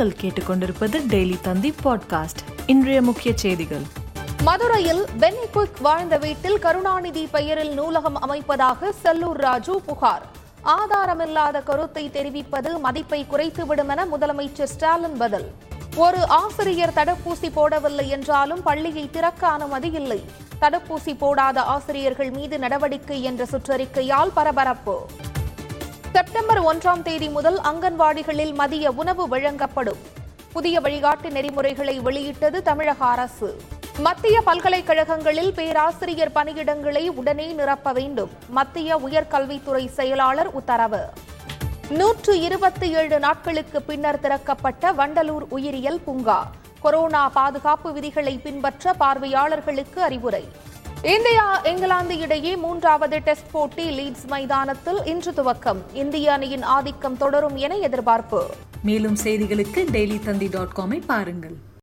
நீங்கள் கேட்டுக்கொண்டிருப்பது டெய்லி தந்தி பாட்காஸ்ட். இன்றைய முக்கிய செய்திகள். மதுரையில் பென்னி குயிக் வாழ்ந்த வீட்டில் கருணாநிதி பெயரில் நூலகம் அமைப்பதாக செல்லூர் ராஜு புகார். ஆதாரமில்லாத கருத்தை தெரிவிப்பது மதிப்பை குறைத்துவிடும் என முதலமைச்சர் ஸ்டாலின் பதில். ஒரு ஆசிரியர் தடுப்பூசி போடவில்லை என்றாலும் பள்ளியை திறக்க அனுமதி இல்லை. தடுப்பூசி போடாத ஆசிரியர்கள் மீது நடவடிக்கை என்ற சுற்றறிக்கையால் பரபரப்பு. செப்டம்பர் ஒன்றாம் தேதி முதல் அங்கன்வாடிகளில் மதிய உணவு வழங்கப்படும். புதிய வழிகாட்டு நெறிமுறைகளை வெளியிட்டது தமிழக அரசு. மத்திய பல்கலைக்கழகங்களில் பேராசிரியர் பணியிடங்களை உடனே நிரப்ப வேண்டும். மத்திய உயர்கல்வித்துறை செயலாளர் உத்தரவு. நூற்று இருபத்தி ஏழு நாட்களுக்கு பின்னர் திறக்கப்பட்ட வண்டலூர் உயிரியல் பூங்கா. கொரோனா பாதுகாப்பு விதிகளை பின்பற்ற பார்வையாளர்களுக்கு அறிவுரை. இந்தியா இங்கிலாந்து இடையே மூன்றாவது டெஸ்ட் போட்டி லீட்ஸ் மைதானத்தில் இன்று துவக்கம். இந்திய அணியின் ஆதிக்கம் தொடரும் என எதிர்பார்ப்பு. மேலும் செய்திகளுக்கு டெய்லி தந்தி டாட் காமை பாருங்கள்.